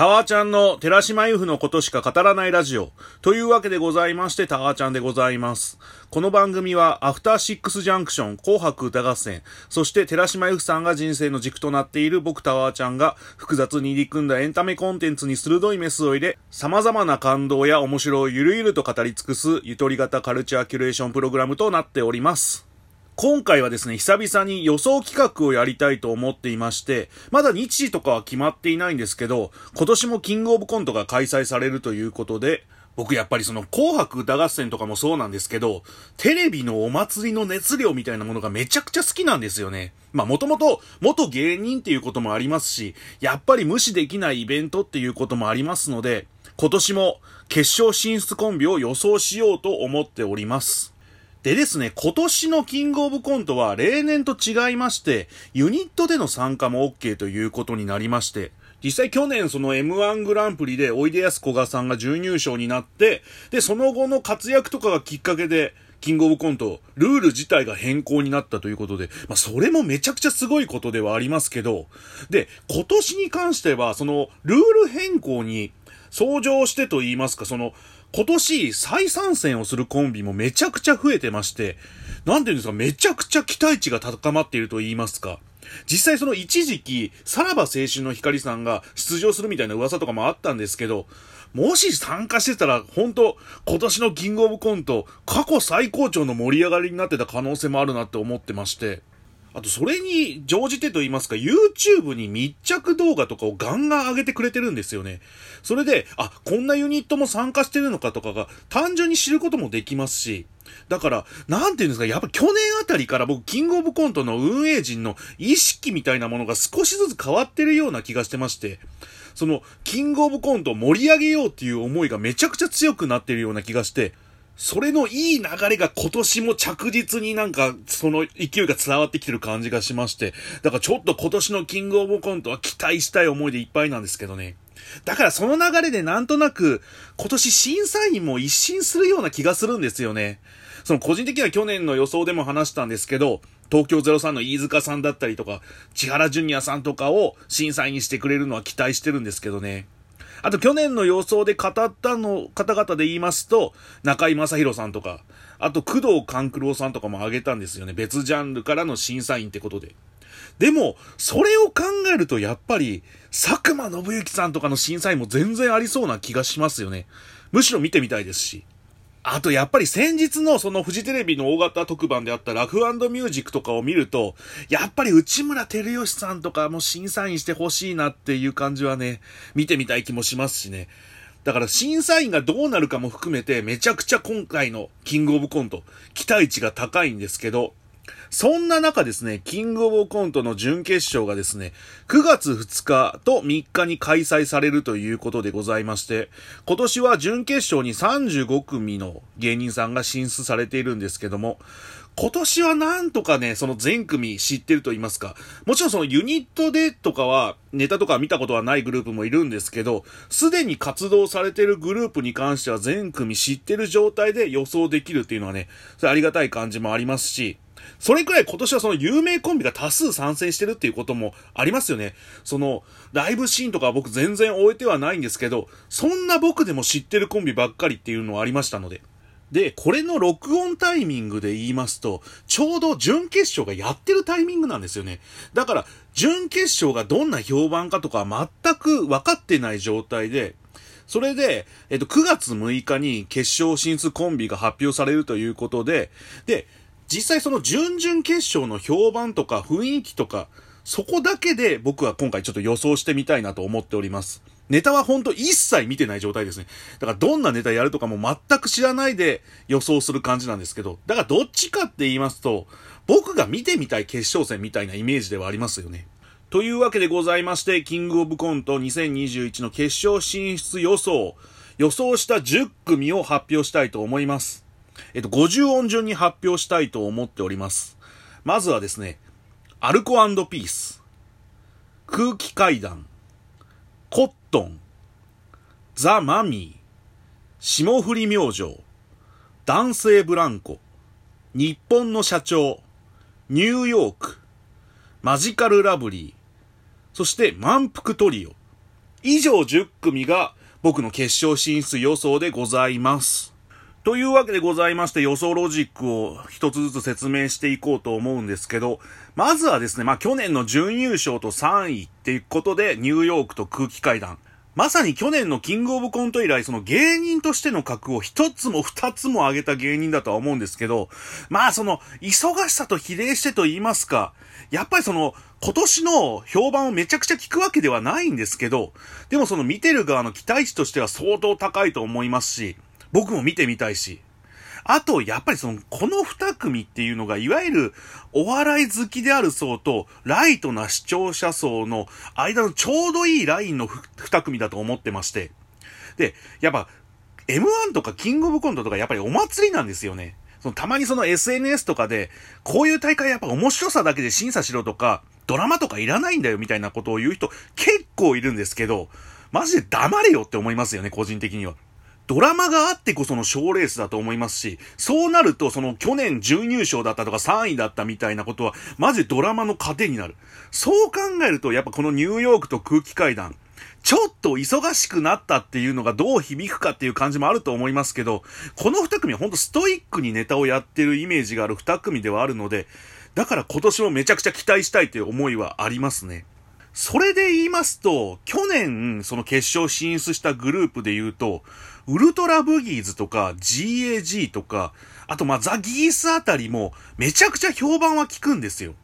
タワーちゃんの寺島由布のことしか語らないラジオ。というわけでございまして、タワーちゃんでございます。この番組は、アフターシックスジャンクション、紅白歌合戦、そして寺島由布さんが人生の軸となっている僕タワーちゃんが、複雑に入り組んだエンタメコンテンツに鋭いメスを入れ、様々な感動や面白いゆるゆると語り尽くす、ゆとり型カルチャーキュレーションプログラムとなっております。今回はですね、久々に予想企画をやりたいと思っていまして、まだ日時とかは決まっていないんですけど、今年もキングオブコントが開催されるということで、僕やっぱりその紅白歌合戦とかもそうなんですけど、テレビのお祭りの熱量みたいなものがめちゃくちゃ好きなんですよね。まあもともと元芸人っていうこともありますし、やっぱり無視できないイベントっていうこともありますので、今年も決勝進出コンビを予想しようと思っております。でですね、今年のキングオブコントは例年と違いまして、ユニットでの参加も OK ということになりまして、実際去年その M1 グランプリでおいでやすこがさんが準優勝になって、で、その後の活躍とかがきっかけで、キングオブコント、ルール自体が変更になったということで、まあ、それもめちゃくちゃすごいことではありますけど、で、今年に関しては、その、ルール変更に、相乗してと言いますか、その、今年再参戦をするコンビもめちゃくちゃ増えてまして、なんていうんですか、めちゃくちゃ期待値が高まっていると言いますか。実際その一時期、さらば青春の光さんが出場するみたいな噂とかもあったんですけど、もし参加してたら、本当今年のキングオブコント、過去最高潮の盛り上がりになってた可能性もあるなって思ってまして、あと、それに乗じてと言いますか、YouTube に密着動画とかをガンガン上げてくれてるんですよね。それで、あ、こんなユニットも参加してるのかとかが単純に知ることもできますし、だから、なんていうんですか、やっぱ去年あたりから僕、キングオブコントの運営陣の意識みたいなものが少しずつ変わってるような気がしてまして、その、キングオブコントを盛り上げようっていう思いがめちゃくちゃ強くなってるような気がして、それのいい流れが今年も着実になんか、その勢いが伝わってきてる感じがしまして、だからちょっと今年のキングオブコントは期待したい思いでいっぱいなんですけどね。だからその流れでなんとなく、今年審査員も一新するような気がするんですよね。その個人的には去年の予想でも話したんですけど、東京03の飯塚さんだったりとか、千原ジュニアさんとかを審査員にしてくれるのは期待してるんですけどね。あと去年の予想で語ったの方々で言いますと、中井正宏さんとか、あと工藤勘九郎さんとかも挙げたんですよね。別ジャンルからの審査員ってことで。でも、それを考えるとやっぱり、佐久間信之さんとかの審査員も全然ありそうな気がしますよね。むしろ見てみたいですし。あとやっぱり先日のそのフジテレビの大型特番であったラフミュージックとかを見ると、やっぱり内村照義さんとかも審査員してほしいなっていう感じはね、見てみたい気もしますしね。だから審査員がどうなるかも含めてめちゃくちゃ今回のキングオブコント期待値が高いんですけど、そんな中ですね、キングオブコントの準決勝がですね、9月2日と3日に開催されるということでございまして、今年は準決勝に35組の芸人さんが進出されているんですけども、今年はなんとかね、その全組知ってると言いますか、もちろんそのユニットでとかは、ネタとか見たことはないグループもいるんですけど、すでに活動されてるグループに関しては全組知ってる状態で予想できるっていうのはね、それありがたい感じもありますし、それくらい今年はその有名コンビが多数参戦してるっていうこともありますよね。その、ライブシーンとか僕全然終えてはないんですけど、そんな僕でも知ってるコンビばっかりっていうのはありましたので。で、これの録音タイミングで言いますと、ちょうど準決勝がやってるタイミングなんですよね。だから、準決勝がどんな評判かとか全く分かってない状態で、それで、えっと、9月6日に決勝進出コンビが発表されるということで、で、実際その準々決勝の評判とか雰囲気とか、そこだけで僕は今回ちょっと予想してみたいなと思っております。ネタはほんと一切見てない状態ですね。だからどんなネタやるとかも全く知らないで予想する感じなんですけど、だからどっちかって言いますと、僕が見てみたい決勝戦みたいなイメージではありますよね。というわけでございまして、キングオブコント2021の決勝進出予想、予想した10組を発表したいと思います。えっと、50音順に発表したいと思っております。まずはですね、アルコピース、空気階段、コットン、ザ・マミー、霜降り明星、男性ブランコ、日本の社長、ニューヨーク、マジカルラブリー、そして満腹トリオ、以上10組が僕の決勝進出予想でございます。というわけでございまして予想ロジックを一つずつ説明していこうと思うんですけど、まずはですね、まあ去年の準優勝と3位っていうことでニューヨークと空気階段。まさに去年のキングオブコント以来、その芸人としての格を一つも二つも上げた芸人だとは思うんですけど、まあその、忙しさと比例してと言いますか、やっぱりその、今年の評判をめちゃくちゃ聞くわけではないんですけど、でもその見てる側の期待値としては相当高いと思いますし、僕も見てみたいし。あと、やっぱりその、この二組っていうのが、いわゆる、お笑い好きである層と、ライトな視聴者層の間のちょうどいいラインの二組だと思ってまして。で、やっぱ、M1 とかキングオブコントとかやっぱりお祭りなんですよね。そのたまにその SNS とかで、こういう大会やっぱ面白さだけで審査しろとか、ドラマとかいらないんだよみたいなことを言う人結構いるんですけど、マジで黙れよって思いますよね、個人的には。ドラマがあってこその賞レースだと思いますし、そうなるとその去年準優勝だったとか3位だったみたいなことは、マジドラマの糧になる。そう考えると、やっぱこのニューヨークと空気階段、ちょっと忙しくなったっていうのがどう響くかっていう感じもあると思いますけど、この二組はほんとストイックにネタをやってるイメージがある二組ではあるので、だから今年もめちゃくちゃ期待したいという思いはありますね。それで言いますと、去年、その決勝進出したグループで言うと、ウルトラブギーズとか GAG とか、あとまあザ・ギースあたりもめちゃくちゃ評判は効くんですよ。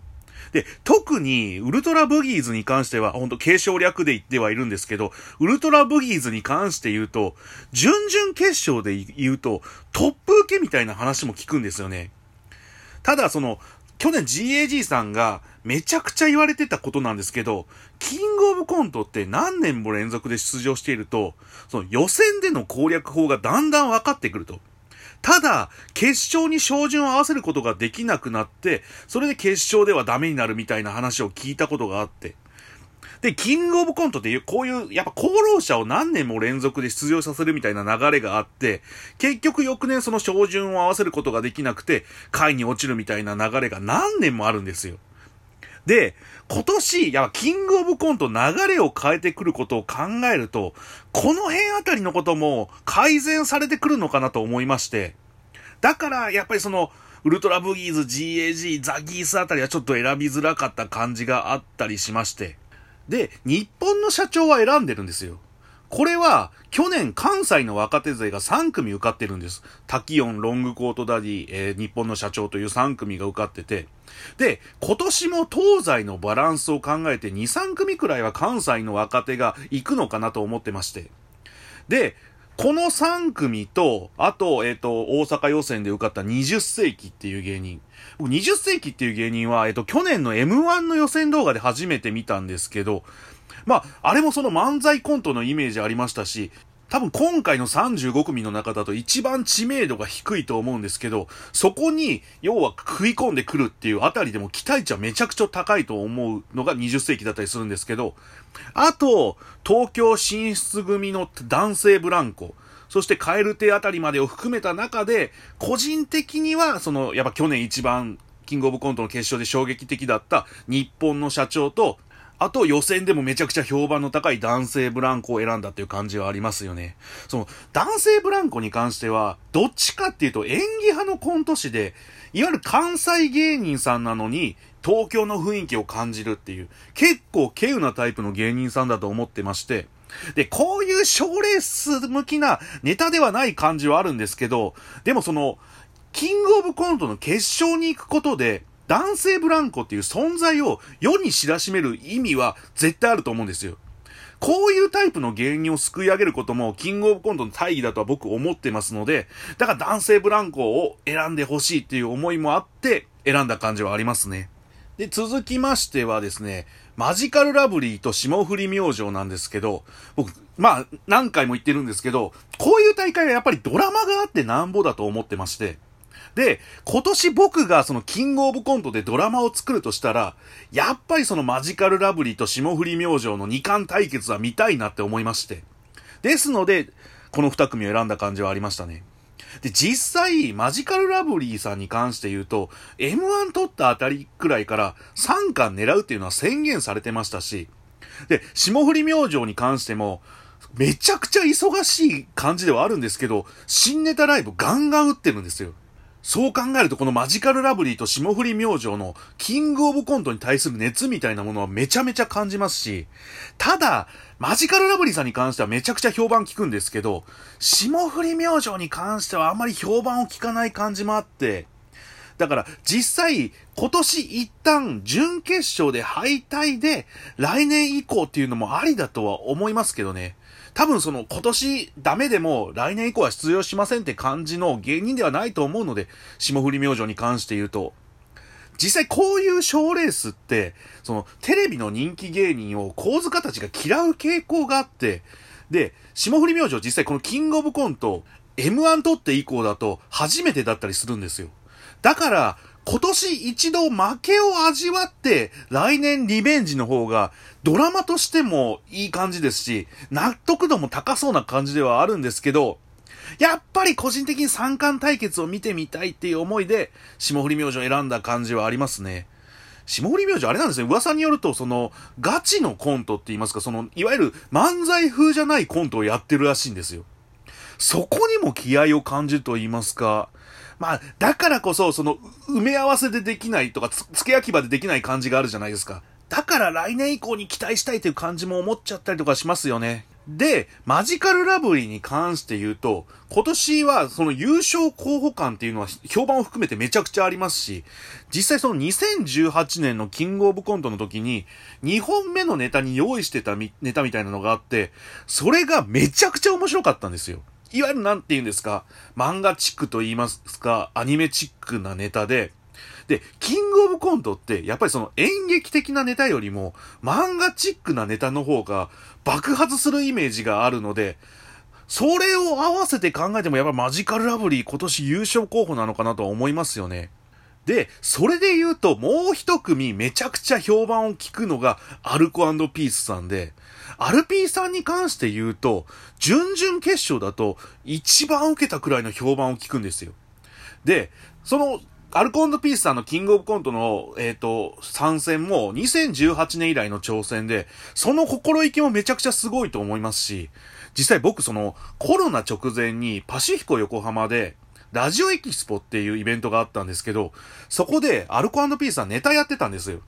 で、特に、ウルトラブギーズに関しては、ほんと継承略で言ってはいるんですけど、ウルトラブギーズに関して言うと、準々決勝で言うと、トップ受けみたいな話も聞くんですよね。ただ、その、去年 GAG さんがめちゃくちゃ言われてたことなんですけど、キングオブコントって何年も連続で出場していると、その予選での攻略法がだんだん分かってくると。ただ、決勝に照準を合わせることができなくなって、それで決勝ではダメになるみたいな話を聞いたことがあって。で、キングオブコントっていう、こういう、やっぱ功労者を何年も連続で出場させるみたいな流れがあって、結局翌年その照準を合わせることができなくて、下位に落ちるみたいな流れが何年もあるんですよ。で、今年、やっぱ、キングオブコント流れを変えてくることを考えると、この辺あたりのことも改善されてくるのかなと思いまして、だから、やっぱりその、ウルトラブギーズ、GAG、ザギースあたりはちょっと選びづらかった感じがあったりしまして、で、日本の社長は選んでるんですよ。これは、去年関西の若手勢が3組受かってるんです。タキオン、ロングコートダディ、えー、日本の社長という3組が受かってて。で、今年も東西のバランスを考えて2、3組くらいは関西の若手が行くのかなと思ってまして。で、この3組と、あと、えっ、ー、と、大阪予選で受かった20世紀っていう芸人。僕20世紀っていう芸人は、えっ、ー、と、去年の M1 の予選動画で初めて見たんですけど、まあ、あれもその漫才コントのイメージありましたし、多分今回の35組の中だと一番知名度が低いと思うんですけど、そこに、要は食い込んでくるっていうあたりでも期待値はめちゃくちゃ高いと思うのが20世紀だったりするんですけど、あと、東京進出組の男性ブランコ、そしてカエル亭あたりまでを含めた中で、個人的には、その、やっぱ去年一番キングオブコントの決勝で衝撃的だった日本の社長とあと予選でもめちゃくちゃ評判の高い男性ブランコを選んだっていう感じはありますよね。その男性ブランコに関しては、どっちかっていうと演技派のコント師で、いわゆる関西芸人さんなのに、東京の雰囲気を感じるっていう、結構稀有なタイプの芸人さんだと思ってまして、で、こういう賞レース向きなネタではない感じはあるんですけど、でもその、キングオブコントの決勝に行くことで、男性ブランコっていう存在を世に知らしめる意味は絶対あると思うんですよ。こういうタイプの芸人を救い上げることも、キングオブコントの大義だとは僕思ってますので、だから男性ブランコを選んでほしいっていう思いもあって、選んだ感じはありますね。で、続きましてはですね、マジカルラブリーと霜降り明星なんですけど、僕、まあ、何回も言ってるんですけど、こういう大会はやっぱりドラマがあってなんぼだと思ってまして、で、今年僕がそのキングオブコントでドラマを作るとしたら、やっぱりそのマジカルラブリーと霜降り明星の二冠対決は見たいなって思いまして。ですので、この二組を選んだ感じはありましたね。で、実際、マジカルラブリーさんに関して言うと、M1 取ったあたりくらいから3冠狙うっていうのは宣言されてましたし、で、霜降り明星に関しても、めちゃくちゃ忙しい感じではあるんですけど、新ネタライブガンガン打ってるんですよ。そう考えるとこのマジカルラブリーと霜降り明星のキングオブコントに対する熱みたいなものはめちゃめちゃ感じますし、ただ、マジカルラブリーさんに関してはめちゃくちゃ評判聞くんですけど、霜降り明星に関してはあんまり評判を聞かない感じもあって、だから実際今年一旦準決勝で敗退で来年以降っていうのもありだとは思いますけどね。多分その今年ダメでも来年以降は出場しませんって感じの芸人ではないと思うので、霜降り明星に関して言うと。実際こういう賞レースって、そのテレビの人気芸人を構図家たちが嫌う傾向があって、で、霜降り明星実際このキングオブコント、M1 取って以降だと初めてだったりするんですよ。だから、今年一度負けを味わって、来年リベンジの方が、ドラマとしてもいい感じですし、納得度も高そうな感じではあるんですけど、やっぱり個人的に三冠対決を見てみたいっていう思いで、霜降り明星を選んだ感じはありますね。霜降り明星あれなんですね。噂によると、その、ガチのコントって言いますか、その、いわゆる漫才風じゃないコントをやってるらしいんですよ。そこにも気合を感じると言いますか、まあ、だからこそ、その、埋め合わせでできないとか、付け焼き場でできない感じがあるじゃないですか。だから来年以降に期待したいという感じも思っちゃったりとかしますよね。で、マジカルラブリーに関して言うと、今年はその優勝候補感っていうのは評判を含めてめちゃくちゃありますし、実際その2018年のキングオブコントの時に、2本目のネタに用意してたネタみたいなのがあって、それがめちゃくちゃ面白かったんですよ。いわゆるなんて言うんですか、漫画チックと言いますか、アニメチックなネタで、で、キングオブコントって、やっぱりその演劇的なネタよりも、漫画チックなネタの方が爆発するイメージがあるので、それを合わせて考えてもやっぱマジカルラブリー今年優勝候補なのかなとは思いますよね。で、それで言うともう一組めちゃくちゃ評判を聞くのがアルコピースさんで、アルピーさんに関して言うと、準々決勝だと一番受けたくらいの評判を聞くんですよ。で、その、アルコピースさんのキングオブコントの、えっ、ー、と、参戦も2018年以来の挑戦で、その心意気もめちゃくちゃすごいと思いますし、実際僕そのコロナ直前にパシフィコ横浜で、ラジオエキスポっていうイベントがあったんですけど、そこでアルコピースさんネタやってたんですよ。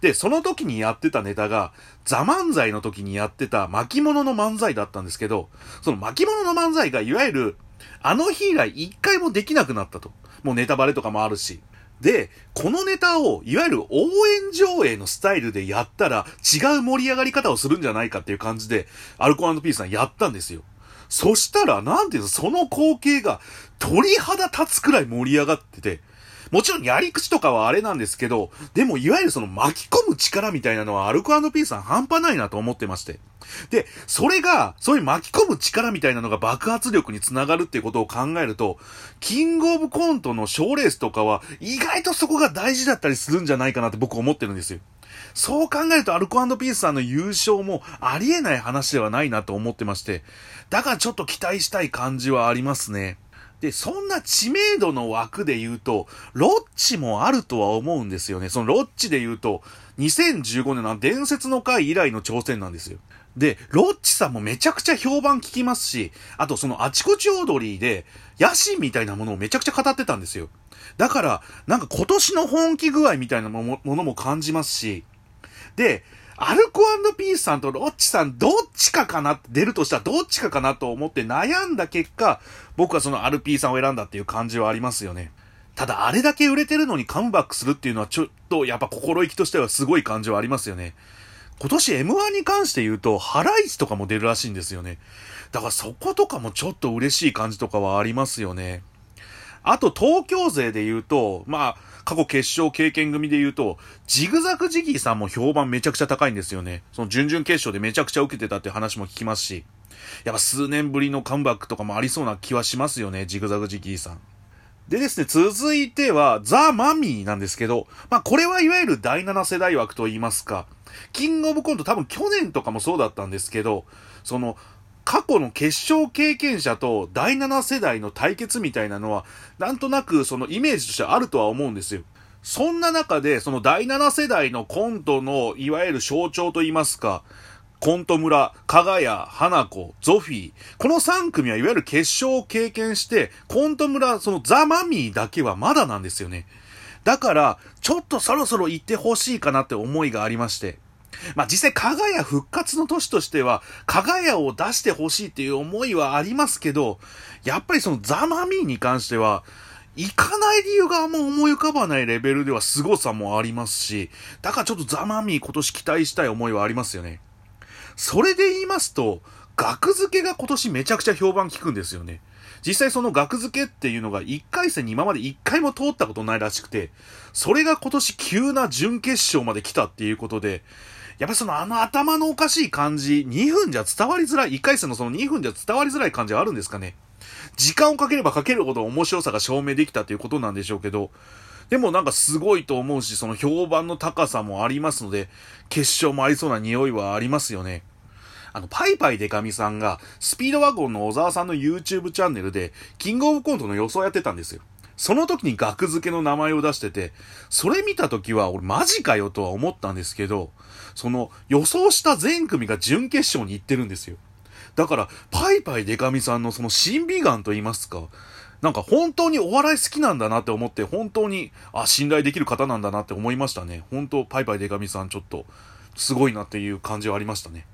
で、その時にやってたネタが、ザ漫才の時にやってた巻物の漫才だったんですけど、その巻物の漫才がいわゆる、あの日以来一回もできなくなったと。もうネタバレとかもあるし。で、このネタを、いわゆる応援上映のスタイルでやったら、違う盛り上がり方をするんじゃないかっていう感じで、アルコピースさんやったんですよ。そしたら、なんていうの、その光景が鳥肌立つくらい盛り上がってて、もちろんやり口とかはあれなんですけど、でもいわゆるその巻き込む力みたいなのはアルコピースさん半端ないなと思ってまして。で、それが、そういう巻き込む力みたいなのが爆発力につながるっていうことを考えると、キングオブコントの賞レースとかは、意外とそこが大事だったりするんじゃないかなって僕思ってるんですよ。そう考えるとアルコピースさんの優勝もありえない話ではないなと思ってまして、だからちょっと期待したい感じはありますね。で、そんな知名度の枠で言うと、ロッチもあるとは思うんですよね。そのロッチで言うと、2015年の伝説の回以来の挑戦なんですよ。で、ロッチさんもめちゃくちゃ評判聞きますし、あとそのあちこちオードリーで、野心みたいなものをめちゃくちゃ語ってたんですよ。だから、なんか今年の本気具合みたいなものも感じますし、で、アルコピースさんとロッチさんどっちかかな出るとしたらどっちかかなと思って悩んだ結果、僕はそのアルピーさんを選んだっていう感じはありますよね。ただあれだけ売れてるのにカムバックするっていうのはちょっとやっぱ心意気としてはすごい感じはありますよね。今年 M1 に関して言うと、ハライチとかも出るらしいんですよね。だからそことかもちょっと嬉しい感じとかはありますよね。あと東京勢で言うと、まあ、過去決勝経験組で言うと、ジグザグジギーさんも評判めちゃくちゃ高いんですよね。その準々決勝でめちゃくちゃ受けてたって話も聞きますし、やっぱ数年ぶりのカムバックとかもありそうな気はしますよね、ジグザグジギーさん。でですね、続いては、ザ・マミーなんですけど、まあこれはいわゆる第7世代枠と言いますか、キングオブコント多分去年とかもそうだったんですけど、その、過去の決勝経験者と第7世代の対決みたいなのは、なんとなくそのイメージとしてあるとは思うんですよ。そんな中で、その第7世代のコントの、いわゆる象徴といいますか、コント村、加賀谷、花子、ゾフィー。この3組はいわゆる決勝を経験して、コント村、そのザ・マミーだけはまだなんですよね。だから、ちょっとそろそろ行ってほしいかなって思いがありまして。まあ実際、加賀谷復活の年としては、加賀谷を出してほしいっていう思いはありますけど、やっぱりそのザ・マミーに関しては、行かない理由があんま思い浮かばないレベルでは凄さもありますし、だからちょっとザ・マミー今年期待したい思いはありますよね。それで言いますと、額付けが今年めちゃくちゃ評判聞くんですよね。実際その額付けっていうのが1回戦に今まで1回も通ったことないらしくて、それが今年急な準決勝まで来たっていうことで、やっぱりそのあの頭のおかしい感じ、2分じゃ伝わりづらい、1回戦のその2分じゃ伝わりづらい感じはあるんですかね。時間をかければかけるほど面白さが証明できたということなんでしょうけど、でもなんかすごいと思うし、その評判の高さもありますので、決勝もありそうな匂いはありますよね。あの、パイパイデカミさんが、スピードワゴンの小沢さんの YouTube チャンネルで、キングオブコントの予想やってたんですよ。その時に額付けの名前を出してて、それ見た時は俺マジかよとは思ったんですけど、その予想した全組が準決勝に行ってるんですよ。だから、パイパイデカミさんのその審美眼と言いますか、なんか本当にお笑い好きなんだなって思って、本当に、あ、信頼できる方なんだなって思いましたね。本当、パイパイデカミさんちょっと、すごいなっていう感じはありましたね。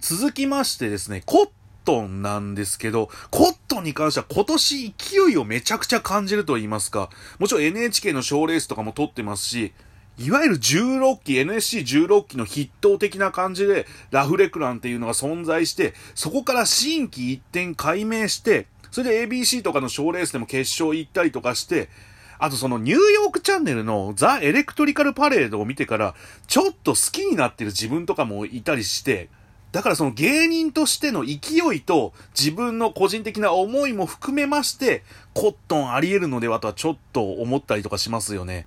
続きましてですね、コットンなんですけど、コットンに関しては今年勢いをめちゃくちゃ感じると言いますか、もちろん NHK の賞レースとかも撮ってますし、いわゆる16期、NSC16 期の筆頭的な感じで、ラフレクランっていうのが存在して、そこから新規一点解明して、それで ABC とかの賞レースでも決勝行ったりとかして、あとそのニューヨークチャンネルのザ・エレクトリカルパレードを見てから、ちょっと好きになってる自分とかもいたりして、だからその芸人としての勢いと自分の個人的な思いも含めまして、コットンあり得るのではとはちょっと思ったりとかしますよね。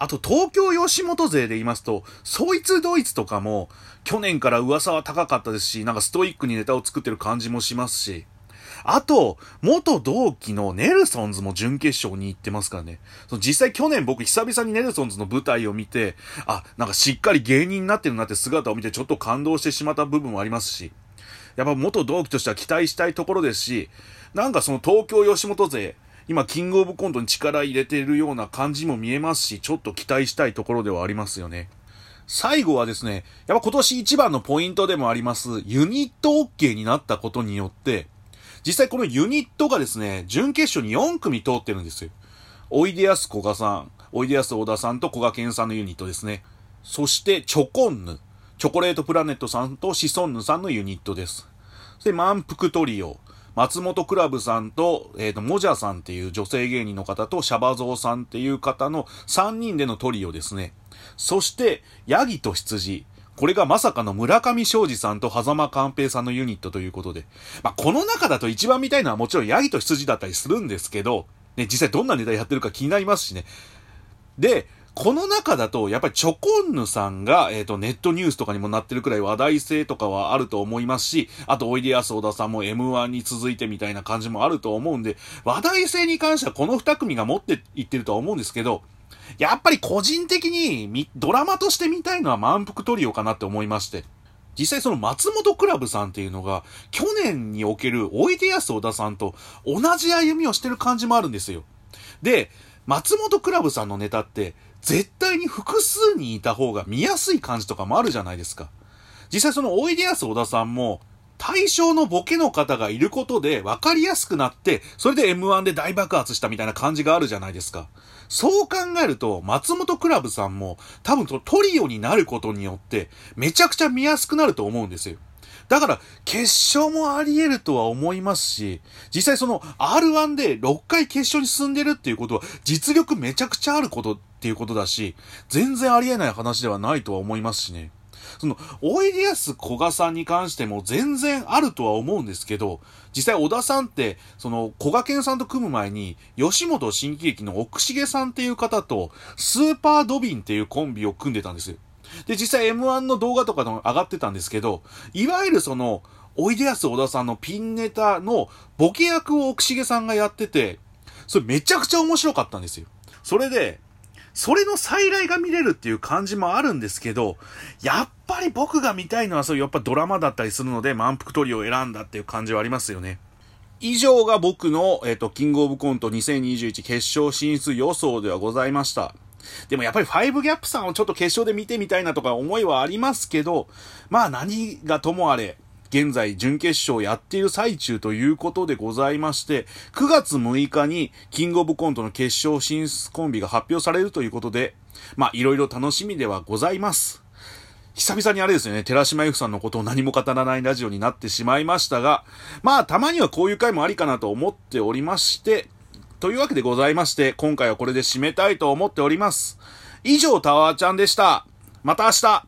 あと東京吉本勢で言いますと、そいつドイツとかも去年から噂は高かったですし、なんかストイックにネタを作ってる感じもしますし、あと、元同期のネルソンズも準決勝に行ってますからね。その実際去年僕久々にネルソンズの舞台を見て、あ、なんかしっかり芸人になってるなって姿を見てちょっと感動してしまった部分もありますし、やっぱ元同期としては期待したいところですし、なんかその東京吉本勢、今、キングオブコントに力入れてるような感じも見えますし、ちょっと期待したいところではありますよね。最後はですね、やっぱ今年一番のポイントでもあります、ユニット OK になったことによって、実際このユニットがですね、準決勝に4組通ってるんですよ。おいでやすこがさん、おいでやす小田さんとこがけんさんのユニットですね。そして、チョコンヌ、チョコレートプラネットさんとシソンヌさんのユニットです。そして、満腹トリオ、松本クラブさんと、えっ、ー、と、モジャさんっていう女性芸人の方と、シャバゾウさんっていう方の3人でのトリオですね。そして、ヤギと羊、これがまさかの村上昌司さんと狭間寛平さんのユニットということで。まあ、この中だと一番見たいのはもちろんヤギと羊だったりするんですけど、ね、実際どんなネタやってるか気になりますしね。で、この中だと、やっぱりチョコンヌさんが、えっ、ー、と、ネットニュースとかにもなってるくらい話題性とかはあると思いますし、あと、おいでやす小田さんも M1 に続いてみたいな感じもあると思うんで、話題性に関してはこの二組が持っていってるとは思うんですけど、やっぱり個人的にドラマとして見たいのは満腹トリオかなって思いまして。実際その松本クラブさんっていうのが、去年におけるおいでやす小田さんと同じ歩みをしてる感じもあるんですよ。で、松本クラブさんのネタって、絶対に複数にいた方が見やすい感じとかもあるじゃないですか。実際そのおいでやす小田さんも、対象のボケの方がいることで分かりやすくなって、それで M1 で大爆発したみたいな感じがあるじゃないですか。そう考えると、松本クラブさんも多分トリオになることによってめちゃくちゃ見やすくなると思うんですよ。だから、決勝もあり得るとは思いますし、実際その R1 で6回決勝に進んでるっていうことは実力めちゃくちゃあることっていうことだし、全然あり得ない話ではないとは思いますしね。その、おいでやすこがさんに関しても全然あるとは思うんですけど、実際小田さんって、その、こがけんさんと組む前に、吉本新喜劇の奥重さんっていう方と、スーパードビンっていうコンビを組んでたんですよ。で、実際 M1 の動画とかでも上がってたんですけど、いわゆるその、おいでやす小田さんのピンネタのボケ役を奥重さんがやってて、それめちゃくちゃ面白かったんですよ。それで、それの再来が見れるっていう感じもあるんですけど、やっぱり僕が見たいのはそういうやっぱドラマだったりするので、満腹トリを選んだっていう感じはありますよね。以上が僕の、えっ、と、キングオブコント2021決勝進出予想ではございました。でもやっぱり5ギャップさんをちょっと決勝で見てみたいなとか思いはありますけど、まあ何がともあれ、現在準決勝やっている最中ということでございまして、9月6日にキングオブコントの決勝進出コンビが発表されるということで、まあいろいろ楽しみではございます。久々にあれですよね、寺島由布さんのことを何も語らないラジオになってしまいましたが、まあたまにはこういう回もありかなと思っておりまして、というわけでございまして、今回はこれで締めたいと思っております。以上、タワーちゃんでした。また明日